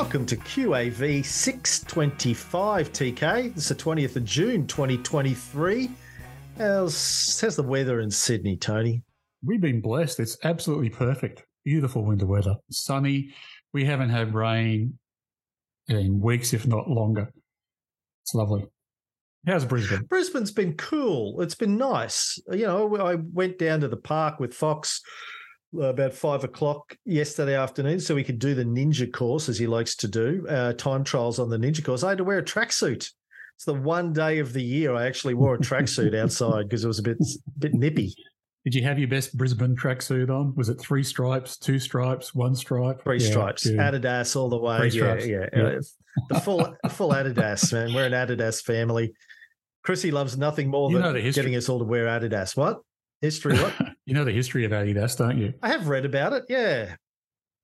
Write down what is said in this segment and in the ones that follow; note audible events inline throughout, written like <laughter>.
Welcome to QAV 625 TK. It's the 20th of June 2023. How's, how's the weather in Sydney, Tony? We've been blessed. It's absolutely perfect. Beautiful winter weather. Sunny. We haven't had rain in weeks, if not longer. It's lovely. How's Brisbane? Brisbane's been cool. It's been nice. You know, I went down to the park with Fox about five o'clock yesterday afternoon so we could do the ninja course as he likes to do uh, time trials on the ninja course i had to wear a tracksuit it's the one day of the year i actually wore a tracksuit <laughs> outside because it was a bit bit nippy did you have your best Brisbane tracksuit on? Was it three stripes, two stripes, one stripe? Three yeah, stripes, Adidas all the way. Yeah, yeah, yeah, The full full Adidas, man. We're an Adidas family. Chrissy loves nothing more you than getting us all to wear Adidas. What? History what? <laughs> you know the history of Adidas, don't you? I have read about it. Yeah.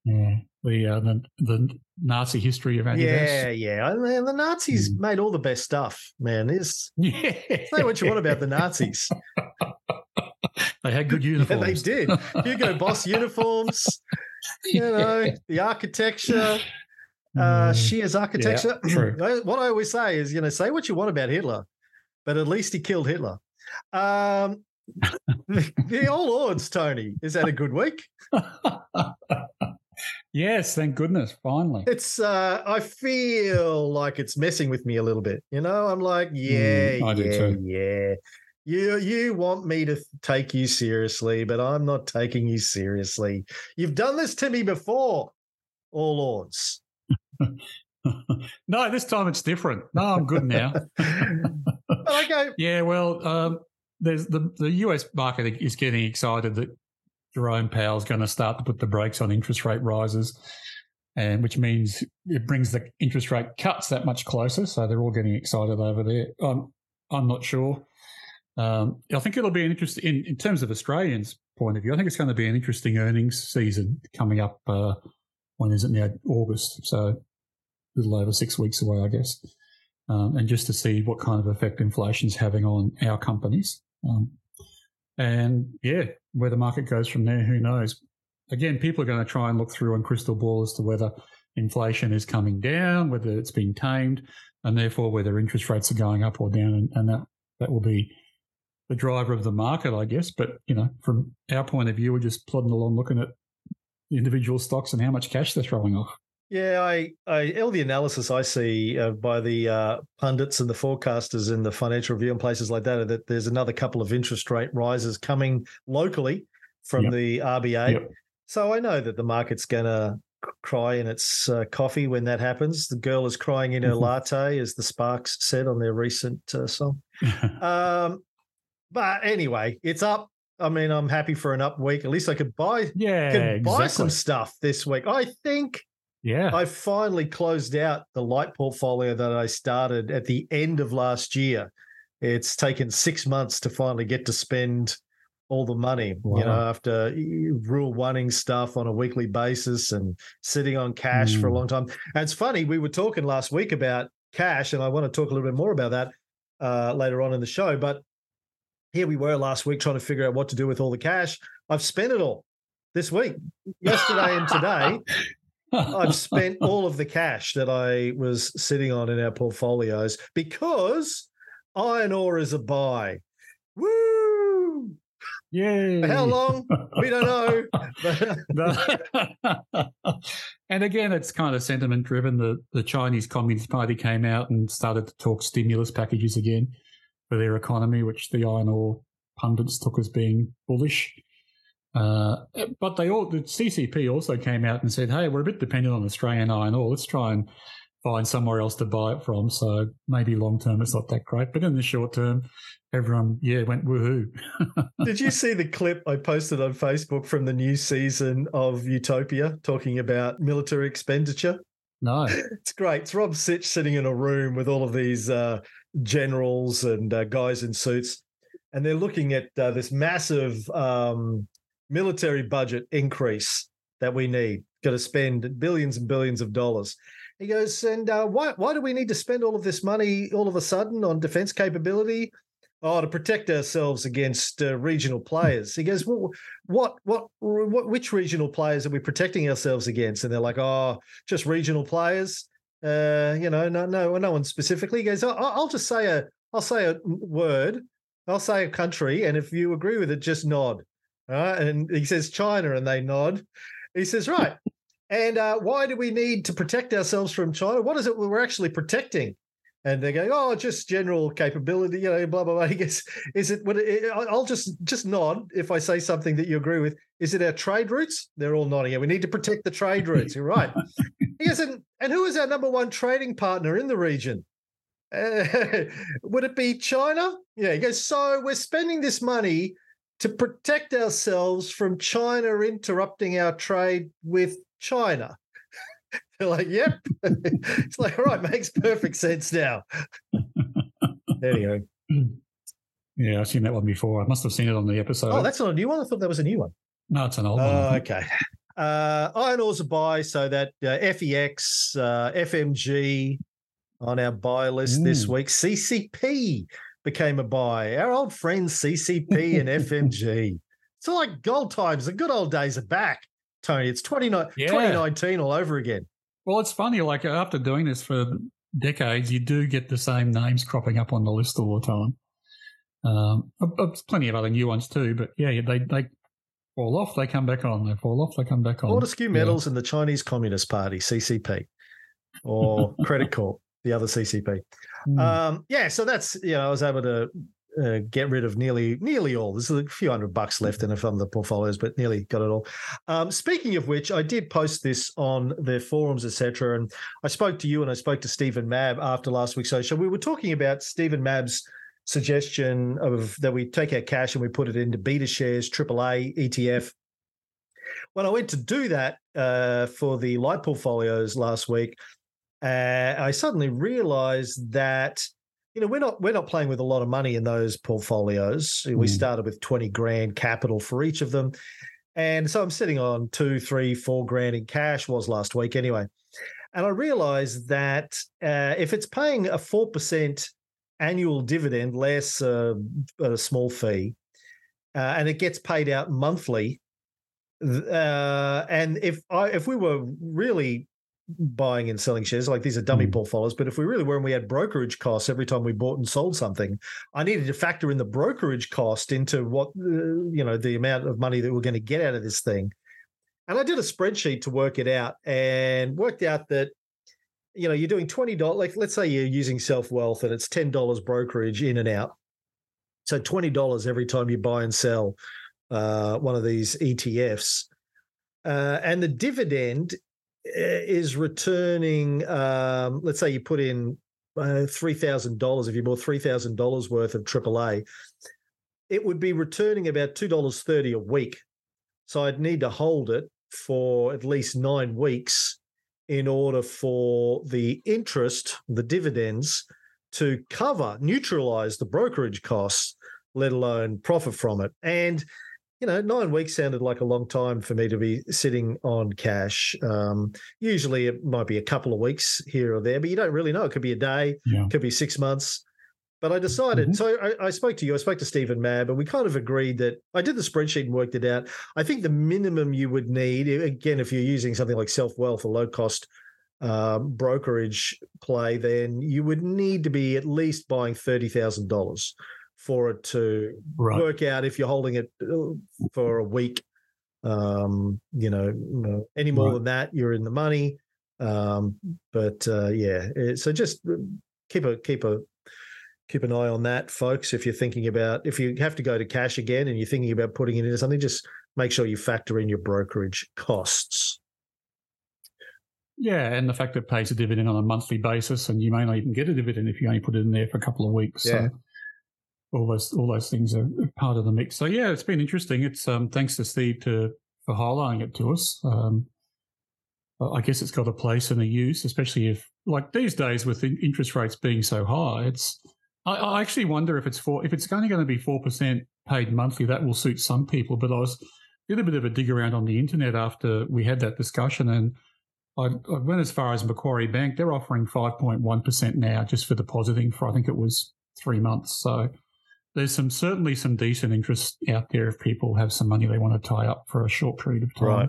Yeah. The uh, the, the Nazi history of Adidas. Yeah, yeah. I mean, the Nazis mm. made all the best stuff, man. Is yeah. say what you want about the <laughs> Nazis. they had good uniforms. <laughs> Yeah, they did. Hugo Boss <laughs> uniforms. You know the architecture. Uh, hmm. Speer's architecture. Yeah, true. <clears throat> what I always say is, you know, say what you want about Hitler, but at least he killed Hitler. Um, the All Ords, Tony. Is that a good week? <laughs> yes, thank goodness. Finally. It's uh I feel like it's messing with me a little bit. You know, I'm like, yeah, mm, yeah, yeah. You you want me to take you seriously, but I'm not taking you seriously. You've done this to me before, All Ords. <laughs> no, this time it's different. No, I'm good now. <laughs> okay. Yeah, well, um, there's the the US market is getting excited that Jerome Powell is going to start to put the brakes on interest rate rises, and which means it brings the interest rate cuts that much closer. So they're all getting excited over there. I'm I'm not sure. Um, I think it'll be an interest in, in terms of Australians' point of view. I think it's going to be an interesting earnings season coming up. Uh, when is it now? August. So a little over six weeks away, I guess. Um, and just to see what kind of effect inflation is having on our companies. Um, and yeah, where the market goes from there, who knows? Again, people are going to try and look through on crystal ball as to whether inflation is coming down, whether it's been tamed, and therefore whether interest rates are going up or down, and, and that that will be the driver of the market, I guess. But you know, from our point of view, we're just plodding along, looking at individual stocks and how much cash they're throwing off. Yeah, I, I all the analysis I see uh, by the uh, pundits and the forecasters in the Financial Review and places like that that there's another couple of interest rate rises coming locally from yep. the RBA. Yep. So I know that the market's going to cry in its uh, coffee when that happens. The girl is crying in her mm-hmm. latte, as the Sparks said on their recent uh, song. <laughs> um, but anyway, it's up. I mean, I'm happy for an up week. At least I could buy, yeah, could exactly. buy some stuff this week. I think yeah. I finally closed out the light portfolio that I started at the end of last year. It's taken six months to finally get to spend all the money, wow. you know, after rule oneing stuff on a weekly basis and sitting on cash mm. for a hmm. long time. And it's funny, we were talking last week about cash, and I want to talk a little bit more about that uh, later on in the show. But here we were last week trying to figure out what to do with all the cash. I've spent it all this week, yesterday and today. <laughs> I've spent <laughs> all of the cash that I was sitting on in our portfolios because iron ore is a buy. Woo! Yay. For how long? We don't know. <laughs> <laughs> and again, it's kind of sentiment driven. The, the Chinese Communist Party came out and started to talk stimulus packages again for their economy, which the iron ore pundits took as being bullish. Uh, but they all the CCP also came out and said, "Hey, we're a bit dependent on Australian iron ore. Let's try and find somewhere else to buy it from." So maybe long term it's not that great, but in the short term, everyone yeah went woohoo. <laughs> Did you see the clip I posted on Facebook from the new season of Utopia talking about military expenditure? No, <laughs> it's great. It's Rob Sitch sitting in a room with all of these uh, generals and uh, guys in suits, and they're looking at uh, this massive um, military budget increase that we need. Got to spend billions and billions of dollars. He goes, and uh, why why do we need to spend all of this money all of a sudden on defense capability? oh, to protect ourselves against uh, regional players. He goes, well, what, what, what, which regional players are we protecting ourselves against? And they're like, oh, just regional players. Uh, you know, no, no, no one specifically. He goes, I'll just say a, I'll say a word, I'll say a country, and if you agree with it, just nod. Right? And he says China, and they nod. He says, right. and uh, why do we need to protect ourselves from China? What is it we're actually protecting? and they're going, oh, just general capability, you know, blah blah blah. <laughs> He goes, is it? What? I'll just just nod if I say something that you agree with. Is it our trade routes? They're all nodding. Yeah, we need to protect the trade routes. You're right. <laughs> he goes, and, and who is our number one trading partner in the region? Uh, <laughs> would it be China? Yeah. He goes, so we're spending this money to protect ourselves from China interrupting our trade with China. <laughs> They're like, yep. <laughs> it's like, all right, makes perfect sense now. <laughs> there you go. Yeah, I've seen that one before. I must have seen it on the episode. Oh, that's not a new one. I thought that was a new one. No, it's an old one. Oh, okay. Uh, iron ore's a buy, so that uh, FEX, uh, FMG on our buy list mm. this week. CCP became a buy. Our old friends CCP and FMG. <laughs> It's like gold times. The good old days are back, Tony. It's 29, yeah. 2019 all over again. Well, it's funny. Like after doing this for decades, you do get the same names cropping up on the list all the time. Um, plenty of other new ones too, but yeah, they they fall off, they come back on. They fall off, they come back on. Fortescue Metals yeah. and the Chinese Communist Party (CCP) or Credit Corp, the other CCP. Mm. Um, yeah, so that's you know I was able to uh, get rid of nearly nearly all. There's a few hundred bucks left in some of the portfolios, but nearly got it all. Um, speaking of which, I did post this on their forums, etc. And I spoke to you and I spoke to Stephen Mabb after last week's show. So we were talking about Stephen Mabb's suggestion of that we take our cash and we put it into Betashares, AAA ETF. When I went to do that uh, for the light portfolios last week, uh, I suddenly realized that you know, we're not we're not playing with a lot of money in those portfolios. Mm. We started with twenty grand capital for each of them, and so I'm sitting on two, three, four grand in cash. Was last week anyway, and I realised that uh, if it's paying a four percent annual dividend less uh, a small fee, uh, and it gets paid out monthly. Uh, and if I if we were really buying and selling shares. Like these are dummy mm. portfolios. But if we really were and we had brokerage costs every time we bought and sold something, I needed to factor in the brokerage cost into what, uh, you know, the amount of money that we're going to get out of this thing. And I did a spreadsheet to work it out and worked out that, you know, you're doing $20, like let's say you're using SelfWealth and it's $10 brokerage in and out. So $20 every time you buy and sell uh, one of these ETFs. Uh, and the dividend is returning, um, let's say you put in uh, $3,000, if you bought $3,000 worth of AAA, it would be returning about $2.30 a week. So I'd need to hold it for at least nine weeks in order for the interest, the dividends, to cover, neutralize the brokerage costs, let alone profit from it. And you know, nine weeks sounded like a long time for me to be sitting on cash. Um, usually it might be a couple of weeks here or there, but you don't really know. It could be a day, yeah. could be six months. But I decided, mm-hmm. so I, I, spoke to you, I spoke to Stephen Mabb, and we kind of agreed that I did the spreadsheet and worked it out. I think the minimum you would need, again, if you're using something like SelfWealth or low cost um, brokerage play, then you would need to be at least buying $30,000 for it to right. work out if you're holding it uh, for a week. Um, you know, you know any more right. than that, you're in the money. Um, but uh, yeah, so just uh, keep a keep a keep an eye on that, folks. If you're thinking about if you have to go to cash again and you're thinking about putting it into something, just make sure you factor in your brokerage costs. Yeah, and the fact that it pays a dividend on a monthly basis, and you may not even get a dividend if you only put it in there for a couple of weeks. Yeah. So all those all those things are part of the mix. So yeah, it's been interesting. It's um, thanks to Steve to for highlighting it to us. Um, I guess it's got a place and a use, especially if like these days with interest rates being so high. It's I, I actually wonder if it's for if it's only going to be four percent paid monthly. That will suit some people. But I was did a bit of a dig around on the internet after we had that discussion and. I, I went as far as Macquarie Bank. They're offering 5.1% now just for depositing for, I think it was three months. So there's some certainly some decent interest out there if people have some money they want to tie up for a short period of time. Right.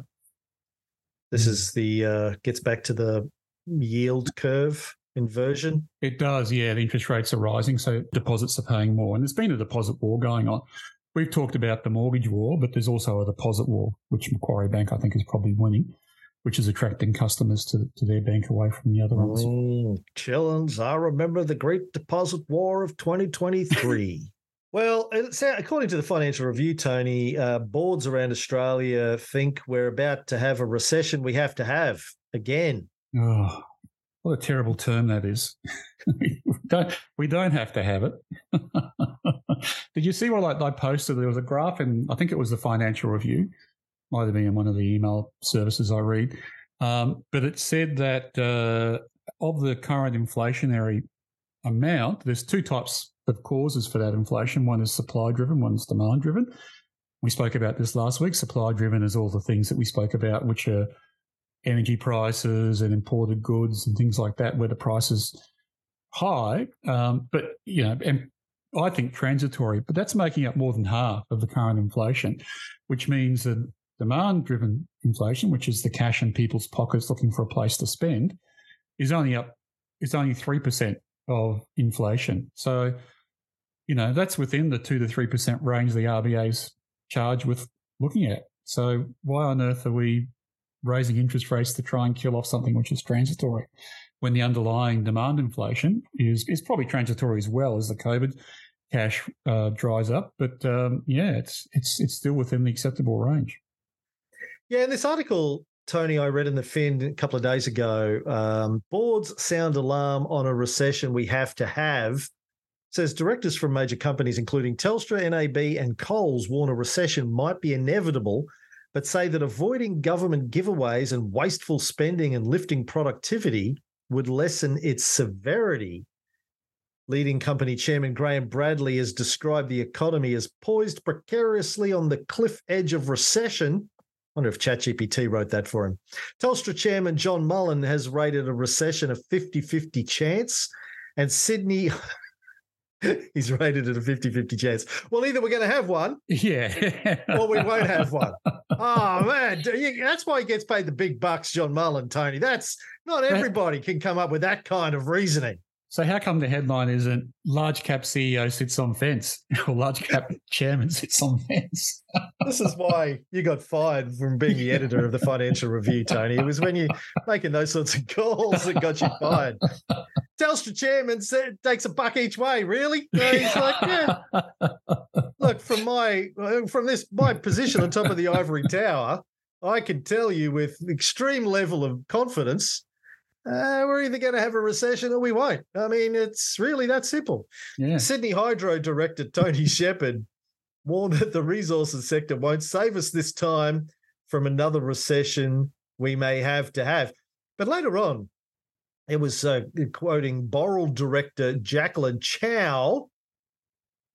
This is the uh, gets back to the yield curve inversion. It does, yeah. The interest rates are rising, so deposits are paying more, and there's been a deposit war going on. We've talked about the mortgage war, but there's also a deposit war, which Macquarie Bank I think is probably winning which is attracting customers to, to their bank away from the other ones. Mm, Chillins, I remember the Great Deposit War of 2023. Well, according to the Financial Review, Tony, uh, boards around Australia think we're about to have a recession we have to have again. Oh, what a terrible term that is. <laughs> we, don't, we don't have to have it. <laughs> Did you see what I, I posted? There was a graph in, I think it was the Financial Review, might have been in one of the email services I read. Um, but it said that uh, of the current inflationary amount, there's two types of causes for that inflation. One is supply driven, one is demand driven. We spoke about this last week. Supply driven is all the things that we spoke about, which are energy prices and imported goods and things like that, where the price is high. Um, but, you know, and I think transitory, but that's making up more than half of the current inflation, which means that demand driven inflation, which is the cash in people's pockets looking for a place to spend, is only up, is only 3% of inflation. So, you know, that's within the 2 to 3% range the RBA's charged with looking at. So, why on earth are we raising interest rates to try and kill off something which is transitory when the underlying demand inflation is, is probably transitory as well as the COVID cash uh, dries up? But um, yeah, it's, it's, it's still within the acceptable range. Yeah, in this article, Tony, I read in the Fin a couple of days ago, um, boards sound alarm on a recession we have to have. Says directors from major companies, including Telstra, NAB, and Coles, warn a recession might be inevitable, but say that avoiding government giveaways and wasteful spending and lifting productivity would lessen its severity. Leading company chairman Graham Bradley has described the economy as poised precariously on the cliff edge of recession I wonder if ChatGPT wrote that for him. Telstra chairman John Mullen has rated a recession a 50 50 chance, and Sydney. <laughs> <laughs> He's rated at a 50 50 chance. Well, either we're going to have one, yeah, or we won't have one. <laughs> Oh, man. That's why he gets paid the big bucks, John Mullen, Tony. That's not everybody can come up with that kind of reasoning. So how come the headline isn't large cap CEO sits on fence <laughs> or large cap chairman sits on fence? <laughs> this is why you got fired from being the editor of the Financial Review, Tony. It was when you making those sorts of calls that got you fired. Telstra chairman said, takes a buck each way. Really? he's like, yeah. Look, from my from this my position on top of the ivory tower, I can tell you with extreme level of confidence uh, we're either going to have a recession or we won't. I mean, it's really that simple. Yeah. Sydney Hydro director Tony <laughs> Shepard warned that the resources sector won't save us this time from another recession we may have to have. But later on, it was uh, quoting Boral director Jacqueline Chow.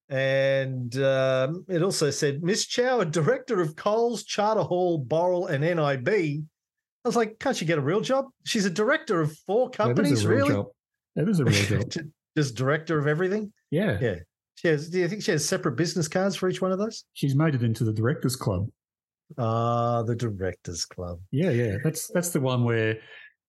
And um, it also said, Miss Chow, a director of Coles, Charter Hall, Boral, and NIB, I was like, can't she get a real job? She's a director of four companies, really? Job. That is a real job. <laughs> Just director of everything? Yeah. Yeah. She has, do you think she has separate business cards for each one of those? She's made it into the directors club. Ah, the directors club. Yeah, yeah. That's that's the one where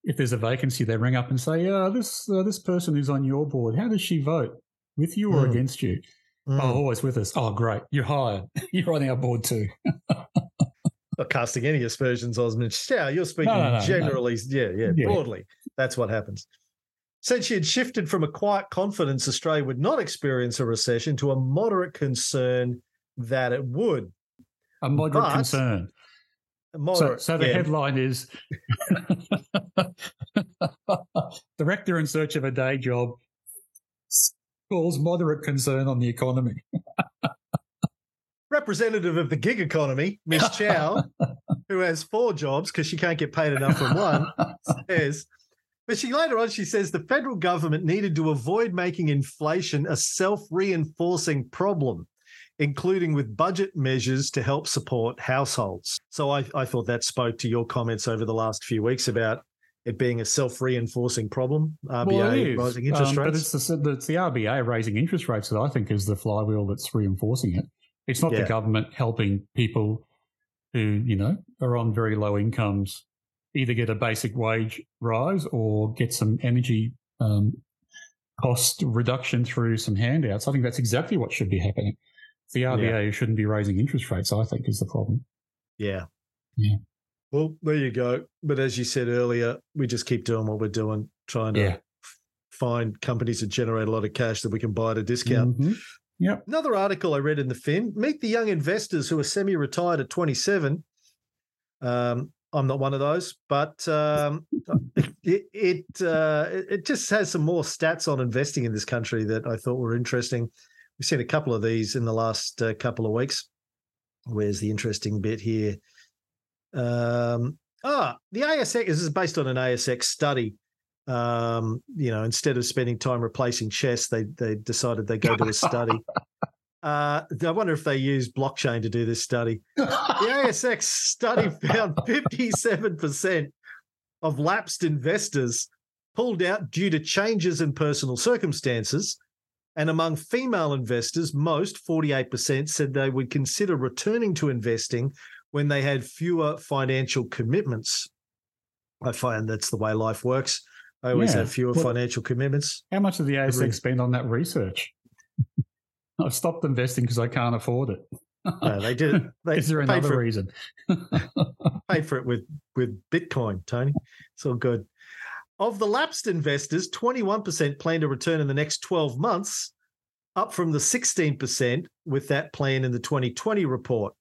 if there's a vacancy, they ring up and say, "Yeah, this uh, this person who's on your board, how does she vote? With you or mm. against you?" Mm. Oh, always with us. Oh, great. You're hired. <laughs> You're on our board too. <laughs> not casting any aspersions, Osman. Yeah, you're speaking no, no, no, generally. Yeah, yeah, yeah, broadly. That's what happens. Said she had shifted from a quiet confidence Australia would not experience a recession to a moderate concern that it would. A moderate but, concern. Moderate, so, so the yeah. headline is <laughs> Director in search of a day job calls moderate concern on the economy <laughs> representative of the gig economy, Miss <laughs> Chow, who has four jobs because she can't get paid enough from one, <laughs> says. But she later on she says the federal government needed to avoid making inflation a self-reinforcing problem, including with budget measures to help support households. So I, I thought that spoke to your comments over the last few weeks about it being a self-reinforcing problem. RBA Well, rising interest Um, But it's the, it's the RBA raising interest rates that I think is the flywheel that's reinforcing it. It's not Yeah. the government helping people who, you know, are on very low incomes either get a basic wage rise or get some energy um, cost reduction through some handouts. I think that's exactly what should be happening. It's the RBA who shouldn't be raising interest rates, I think, is the problem. yeah. Yeah. Well, there you go. But as you said earlier, we just keep doing what we're doing, trying to Yeah. find companies that generate a lot of cash that we can buy at a discount. Mhm. Yep. Another article I read in the Fin: Meet the young investors who are semi-retired at 27. Um, I'm not one of those, but um, it it, uh, it just has some more stats on investing in this country that I thought were interesting. We've seen a couple of these in the last uh, couple of weeks. Where's the interesting bit here? Um, ah, the ASX. This is based on an ASX study. Um, you know, instead of spending time replacing CHESS, they they decided they go to a study. <laughs> Uh, I wonder if they use blockchain to do this study. The ASX study <laughs> found 57% of lapsed investors pulled out due to changes in personal circumstances. And among female investors, most, 48%, said they would consider returning to investing when they had fewer financial commitments. I find that's the way life works. I always Yeah. have fewer Well- financial commitments. How much did the. ASX spend on that research? <laughs> I've stopped investing because I can't afford it. No, they did it. <laughs> They Is there another reason? <laughs> pay for it with with Bitcoin, Tony. It's all good. Of the lapsed investors, 21% plan to return in the next 12 months, up from the 16% with that plan in the 2020 report.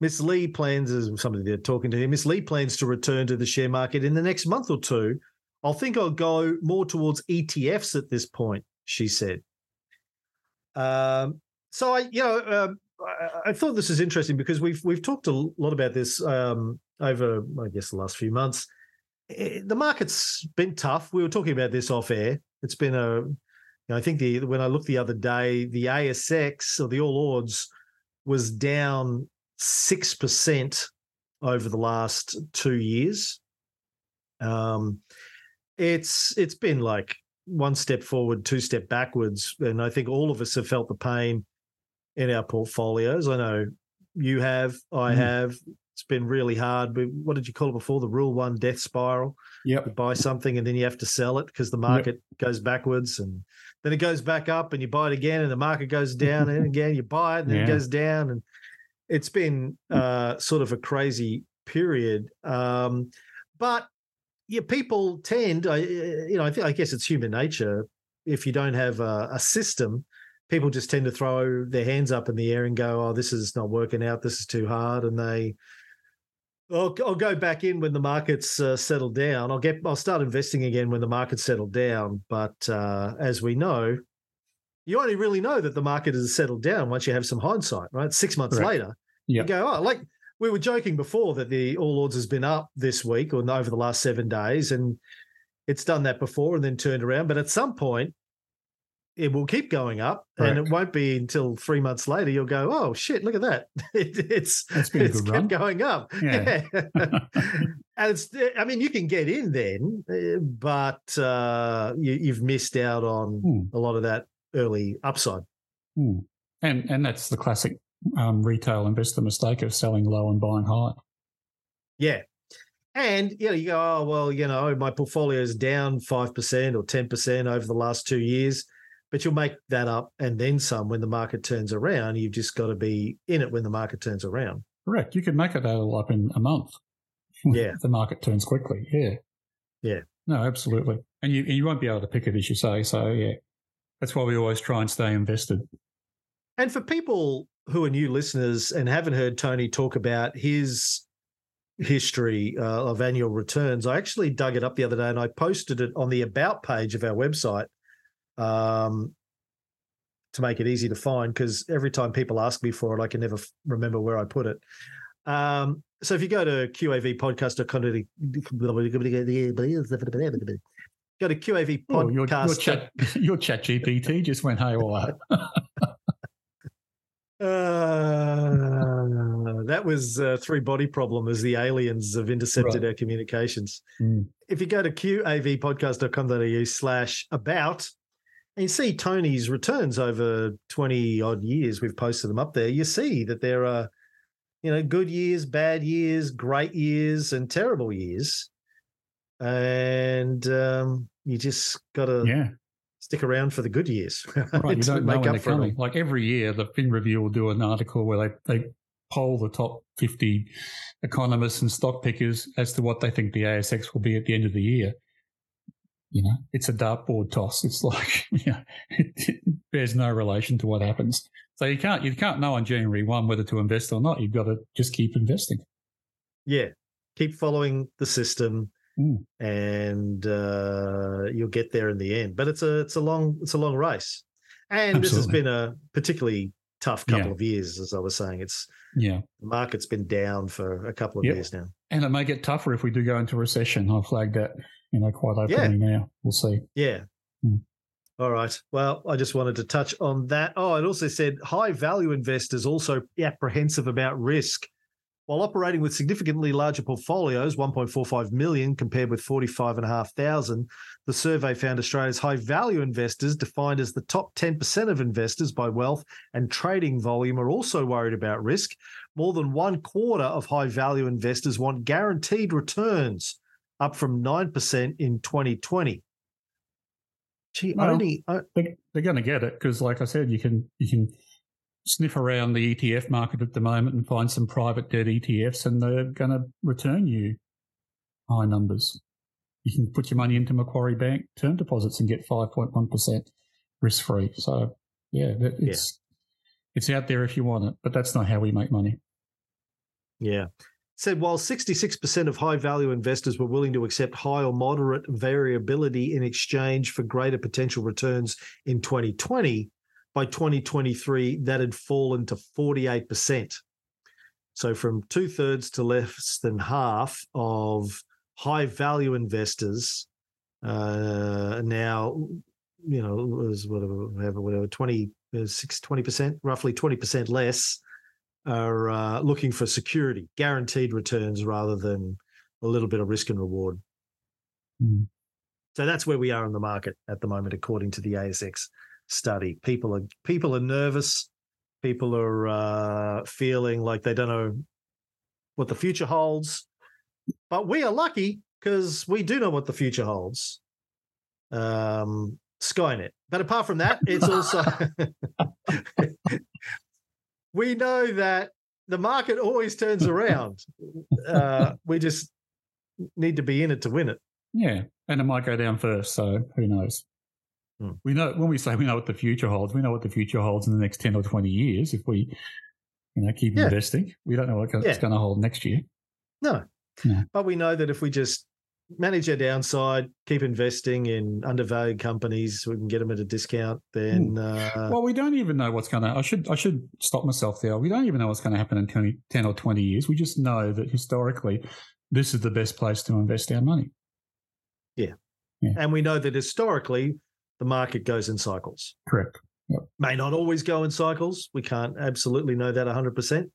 Miss Lee plans, as somebody they're talking to here, Miss Lee plans to return to the share market in the next month or two. I think I'll go more towards ETFs at this point, she said. Um, so I, you know, um, I, thought this is interesting because we've we've talked a lot about this um, over, I guess, the last few months. Eh, The market's been tough. We were talking about this off air. It's been a, you know, I think the when I looked the other day, the ASX or the All Ords was down six percent over the last two years. Um, it's it's been like one step forward, two step backwards, and I think all of us have felt the pain in our portfolios. I know you have, I Mm. have. It's been really hard. But what did you call it before? The rule one death spiral. You buy something and then you have to sell it because the market goes backwards and then it goes back up and you buy it again and the market goes <laughs> down and again you buy it and then Yeah. it goes down and it's been uh, sort of a crazy period. Um, but yeah, people tend, I, you know, I think I guess it's human nature. If you don't have a, a system, people just tend to throw their hands up in the air and go, "Oh, this is not working out. This is too hard," and they. I'll, I'll go back in when the markets uh, settle down. I'll get. I'll start investing again when the markets settle down. But uh, as we know, you only really know that the market has settled down once you have some hindsight, right? Six months Correct. later, Yep. you go, oh, like we were joking before that the All Ords has been up this week or over the last seven days, and it's done that before and then turned around. But at some point, it will keep going up, and it won't be until three months later you'll go, oh shit, look at that! <laughs> It, it's it's kept run. going up. Yeah. <laughs> <laughs> and it's, I mean, you can get in then, eh, but uh, you, you've missed out on Hmm. a lot of that early upside. Hmm. And and that's the classic um, retail investor mistake of selling low and buying high. Yeah. And you know, you go, oh well, you know, my portfolio is down five percent or ten percent over the last two years, but you'll make that up and then some when the market turns around. You've just got to be in it when the market turns around. Correct. You could make it all up in a month. <laughs> Yeah. the market turns quickly. Yeah. Yeah. No, absolutely. And you and you won't be able to pick it as you say. So yeah, that's why we always try and stay invested. And for people who are new listeners and haven't heard Tony talk about his history uh, of annual returns, I actually dug it up the other day and I posted it on the about page of our website um, to make it easy to find because every time people ask me for it, I can never f- remember where I put it. Um, so if you go to qavpodcast.com, go to QAV Oh, your, your podcast. chat your chat GPT just went haywire. Uh, that was uh, three body problem as the aliens have intercepted right. our communications. Mm. If you go to qavpodcast.com.au slash about and you see Tony's returns over 20 odd years, we've posted them up there, you see that there are, you know, good years, bad years, great years, and terrible years. And um, you just got to yeah. Stick around for the good years. <laughs> Right, you don't know when they're coming. Like every year, the Fin Review will do an article where they, they poll the top 50 economists and stock pickers as to what they think the ASX will be at the end of the year. You know, it's a dartboard toss. It's like, <laughs> you know, it, it bears no relation to what happens. So you can't you can't know on January one whether to invest or not. You've got to just keep investing. Yeah, keep following the system, mm. and uh, you'll get there in the end. But it's a it's a long it's a long race, and Absolutely. this has been a particularly tough couple yeah. of years, as I was saying. It's yeah, the market's been down for a couple of yep. years now, and it may get tougher if we do go into recession. I flagged that you know, quite openly yeah. now. We'll see. Yeah. Hmm. All right. Well, I just wanted to touch on that. Oh, it also said high value investors also apprehensive about risk. While operating with significantly larger portfolios, 1.45 million compared with 45,500, the survey found Australia's high value investors, defined as the top 10% of investors by wealth and trading volume, are also worried about risk. More than one quarter of high value investors want guaranteed returns up from 9% in 2020. Gee, well, only, they're going to get it because, like I said, you can you can sniff around the ETF market at the moment and find some private debt ETFs, and they're going to return you high numbers. You can put your money into Macquarie Bank term deposits and get 5.1% risk free. So, yeah, it's yeah. it's out there if you want it, but that's not how we make money. Yeah said while 66% of high value investors were willing to accept high or moderate variability in exchange for greater potential returns in 2020, by 2023, that had fallen to 48%. So from two thirds to less than half of high value investors uh, now, you know, was whatever, whatever, 20, 20%, roughly 20% less are uh, looking for security, guaranteed returns rather than a little bit of risk and reward. Mm. So that's where we are in the market at the moment, according to the ASX study. People are people are nervous. People are uh, feeling like they don't know what the future holds. But we are lucky because we do know what the future holds. Um, Skynet. But apart from that, it's also <laughs> we know that the market always turns around. uh, we just need to be in it to win it. Yeah, and it might go down first. So who knows? Hmm. We know when we say we know what the future holds. We know what the future holds in the next ten or twenty years. If we, you know, keep yeah. investing, we don't know what it's yeah. going to hold next year. No. no, but we know that if we just manage our downside, keep investing in undervalued companies so we can get them at a discount, then hmm. uh, well, we don't even know what's going to. I should I should stop myself there. We don't even know what's going to happen in 20, 10 or twenty years. We just know that historically, this is the best place to invest our money. Yeah, yeah. and we know that historically, the market goes in cycles. Correct. Yep. May not always go in cycles. We can't absolutely know that hundred percent,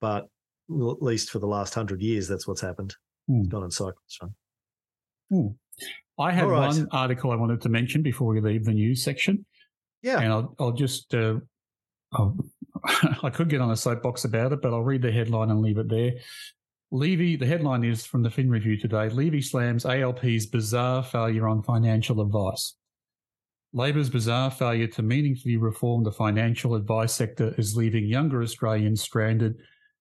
but at least for the last hundred years, that's what's happened. Mm. It's gone in cycles. Right? Hmm. I had right. one article I wanted to mention before we leave the news section. Yeah. And I'll, I'll just, uh, I'll, <laughs> I could get on a soapbox about it, but I'll read the headline and leave it there. Levy, the headline is from the Fin Review today Levy slams ALP's bizarre failure on financial advice. Labor's bizarre failure to meaningfully reform the financial advice sector is leaving younger Australians stranded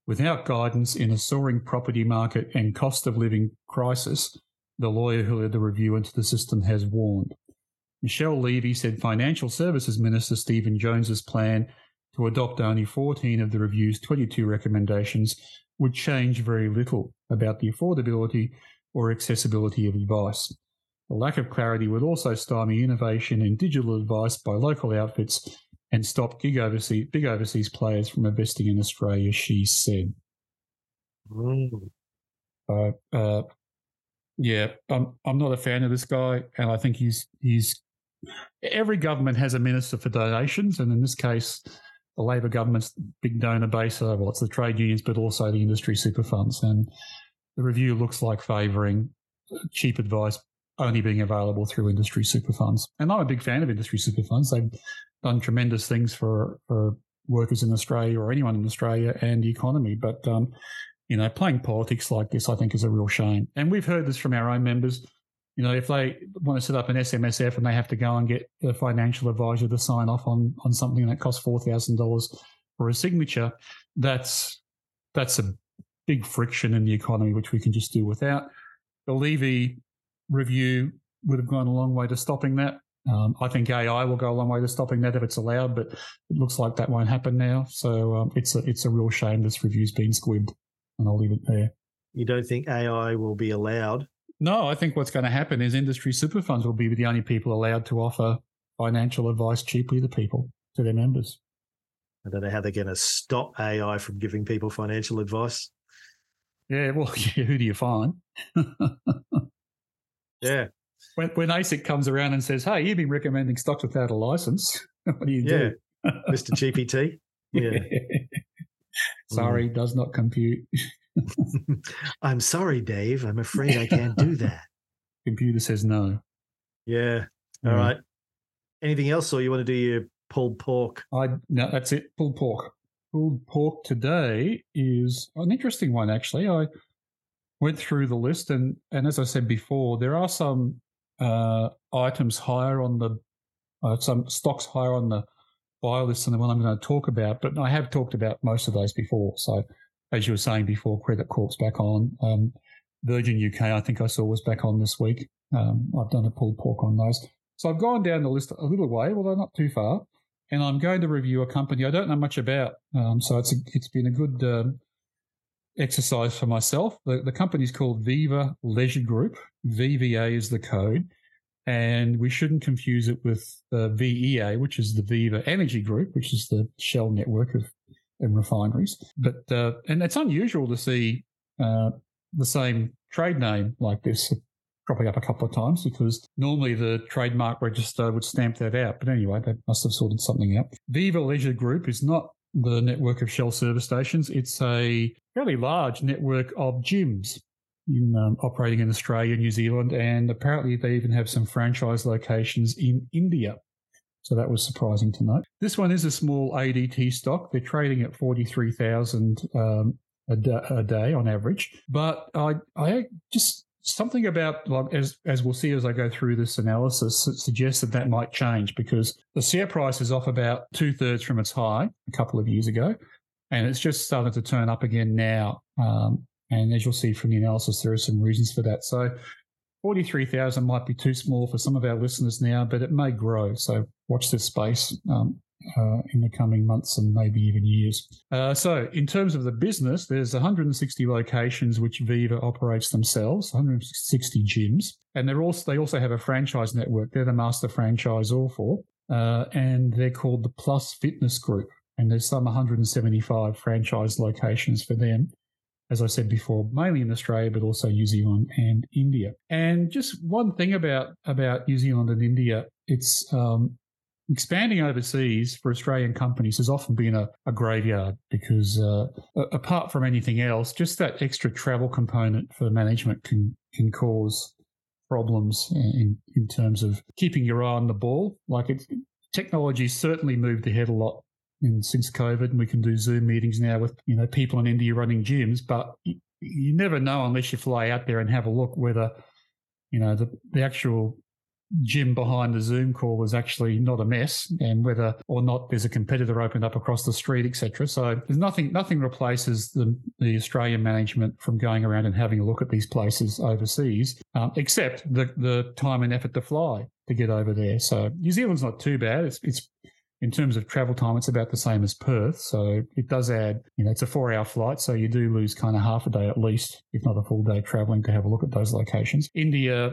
without guidance in a soaring property market and cost of living crisis the lawyer who led the review into the system has warned. Michelle Levy said Financial Services Minister Stephen Jones's plan to adopt only 14 of the review's 22 recommendations would change very little about the affordability or accessibility of advice. The lack of clarity would also stymie innovation in digital advice by local outfits and stop big overseas, big overseas players from investing in Australia, she said. Mm. Uh, uh, yeah, I'm I'm not a fan of this guy, and I think he's he's every government has a minister for donations, and in this case, the Labor government's big donor base. Uh, well, it's the trade unions, but also the industry super funds. And the review looks like favouring cheap advice only being available through industry super funds. And I'm a big fan of industry super funds. They've done tremendous things for, for workers in Australia or anyone in Australia and the economy. But, um, you know, playing politics like this, I think, is a real shame. And we've heard this from our own members. You know, if they want to set up an SMSF and they have to go and get a financial advisor to sign off on on something that costs four thousand dollars for a signature, that's that's a big friction in the economy, which we can just do without. The Levy review would have gone a long way to stopping that. Um, I think AI will go a long way to stopping that if it's allowed, but it looks like that won't happen now. So um, it's a it's a real shame this review's been squibbed, and I'll leave it there. You don't think AI will be allowed? No, I think what's going to happen is industry super funds will be the only people allowed to offer financial advice cheaply to people to their members. I don't know how they're going to stop AI from giving people financial advice. Yeah, well, yeah, <laughs> who do you find? <laughs> yeah. When, when ASIC comes around and says, hey, you've been recommending stocks without a license, <laughs> what do you yeah. do? Mr. GPT? Yeah. <laughs> Sorry, mm. does not compute. <laughs> I'm sorry, Dave. I'm afraid I can't do that. Computer says no. Yeah. All mm. right. Anything else, or you want to do your pulled pork? I no, that's it. Pulled pork pulled pork today is an interesting one, actually. I went through the list, and, and as I said before, there are some uh, items higher on the, uh, some stocks higher on the buy list than the one I'm going to talk about, but I have talked about most of those before. So, as you were saying before, Credit Corp's back on. Um, Virgin UK, I think I saw was back on this week. Um, I've done a pulled pork on those. So I've gone down the list a little way, although not too far and I'm going to review a company I don't know much about. Um, so it's a, it's been a good um, exercise for myself. The, the company is called Viva Leisure Group. VVA is the code, and we shouldn't confuse it with uh, VEA, which is the Viva Energy Group, which is the Shell network of and refineries. But uh, and it's unusual to see uh, the same trade name like this cropping up a couple of times because normally the trademark register would stamp that out. But anyway, they must have sorted something out. Viva Leisure Group is not the network of Shell service stations. It's a fairly large network of gyms in, um, operating in Australia, New Zealand, and apparently they even have some franchise locations in India. So that was surprising to note. This one is a small ADT stock. They're trading at 43,000 um, a, a day on average. But I, I just something about like as as we'll see as I go through this analysis suggests that that might change because the share price is off about two thirds from its high a couple of years ago, and it's just starting to turn up again now. Um, and as you'll see from the analysis, there are some reasons for that. So. 43,000 might be too small for some of our listeners now, but it may grow. So watch this space. Um, uh, in the coming months and maybe even years. Uh, so, in terms of the business, there's 160 locations which Viva operates themselves, 160 gyms, and they're also they also have a franchise network. They're the master franchisor for, uh, and they're called the Plus Fitness Group. And there's some 175 franchise locations for them as I said before, mainly in Australia, but also New Zealand and India. And just one thing about about New Zealand and India, it's um, expanding overseas for Australian companies has often been a, a graveyard because, uh, apart from anything else, just that extra travel component for management can can cause problems in in terms of keeping your eye on the ball. Like it's technology certainly moved ahead a lot in, since COVID, and we can do Zoom meetings now with you know people in India running gyms, but you never know unless you fly out there and have a look whether you know the the actual gym behind the Zoom call was actually not a mess, and whether or not there's a competitor opened up across the street, etc. So there's nothing nothing replaces the, the Australian management from going around and having a look at these places overseas, um, except the the time and effort to fly to get over there. So New Zealand's not too bad. It's it's in terms of travel time, it's about the same as Perth. So it does add, you know, it's a four hour flight. So you do lose kind of half a day at least, if not a full day traveling to have a look at those locations. India,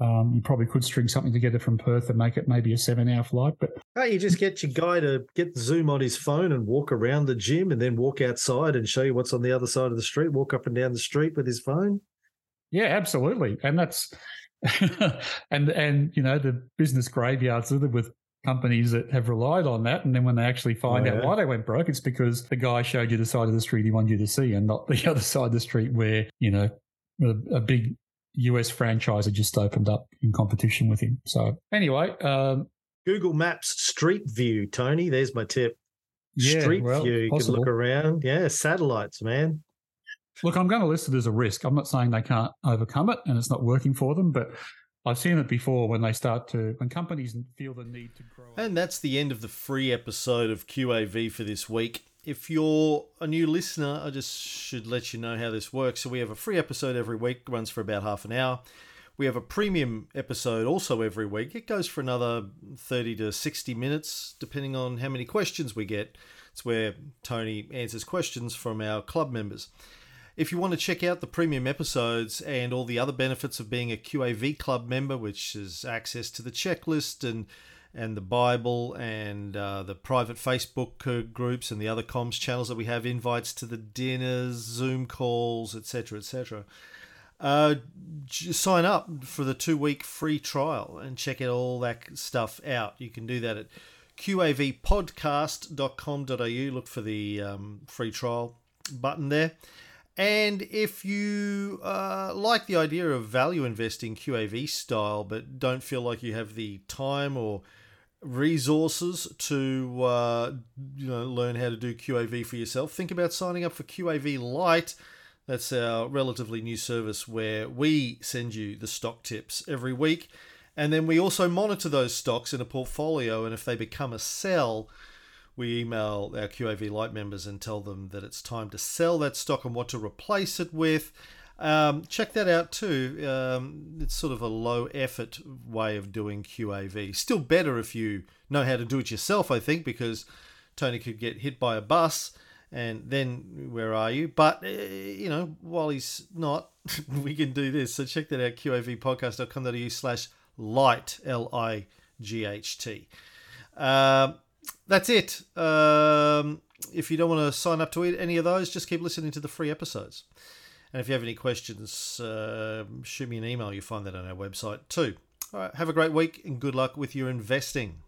um, you probably could string something together from Perth and make it maybe a seven hour flight. But oh, you just get your guy to get Zoom on his phone and walk around the gym and then walk outside and show you what's on the other side of the street, walk up and down the street with his phone. Yeah, absolutely. And that's <laughs> and and you know, the business graveyards with companies that have relied on that. And then when they actually find oh, yeah. out why they went broke, it's because the guy showed you the side of the street he wanted you to see and not <laughs> the other side of the street where, you know, a, a big US franchise had just opened up in competition with him. So anyway, um, Google Maps Street View, Tony. There's my tip. Yeah, Street well, View. You possible. can look around. Yeah, satellites, man. Look, I'm going to list it as a risk. I'm not saying they can't overcome it and it's not working for them, but I've seen it before when they start to, when companies feel the need to grow. And that's the end of the free episode of QAV for this week. If you're a new listener, I just should let you know how this works. So we have a free episode every week, runs for about half an hour. We have a premium episode also every week. It goes for another 30 to 60 minutes, depending on how many questions we get. It's where Tony answers questions from our club members. If you want to check out the premium episodes and all the other benefits of being a QAV club member, which is access to the checklist and and the Bible and uh, the private Facebook uh, groups and the other comms channels that we have, invites to the dinners, Zoom calls, etc., etc. Uh, sign up for the two week free trial and check out all that stuff out. You can do that at qavpodcast.com.au. Look for the um, free trial button there. And if you uh, like the idea of value investing QAV style, but don't feel like you have the time or resources to uh, you know learn how to do QAV for yourself, think about signing up for QAV Lite. That's our relatively new service where we send you the stock tips every week, and then we also monitor those stocks in a portfolio. And if they become a sell, we email our QAV Lite members and tell them that it's time to sell that stock and what to replace it with. Um, check that out too. Um, it's sort of a low effort way of doing QAV. Still better if you know how to do it yourself, I think, because Tony could get hit by a bus and then where are you? But, uh, you know, while he's not, <laughs> we can do this. So check that out, qavpodcast.com.au slash light, L I G H T. Uh, that's it. Um, if you don't want to sign up to any of those, just keep listening to the free episodes. And if you have any questions, uh, shoot me an email. You'll find that on our website too. All right, have a great week and good luck with your investing.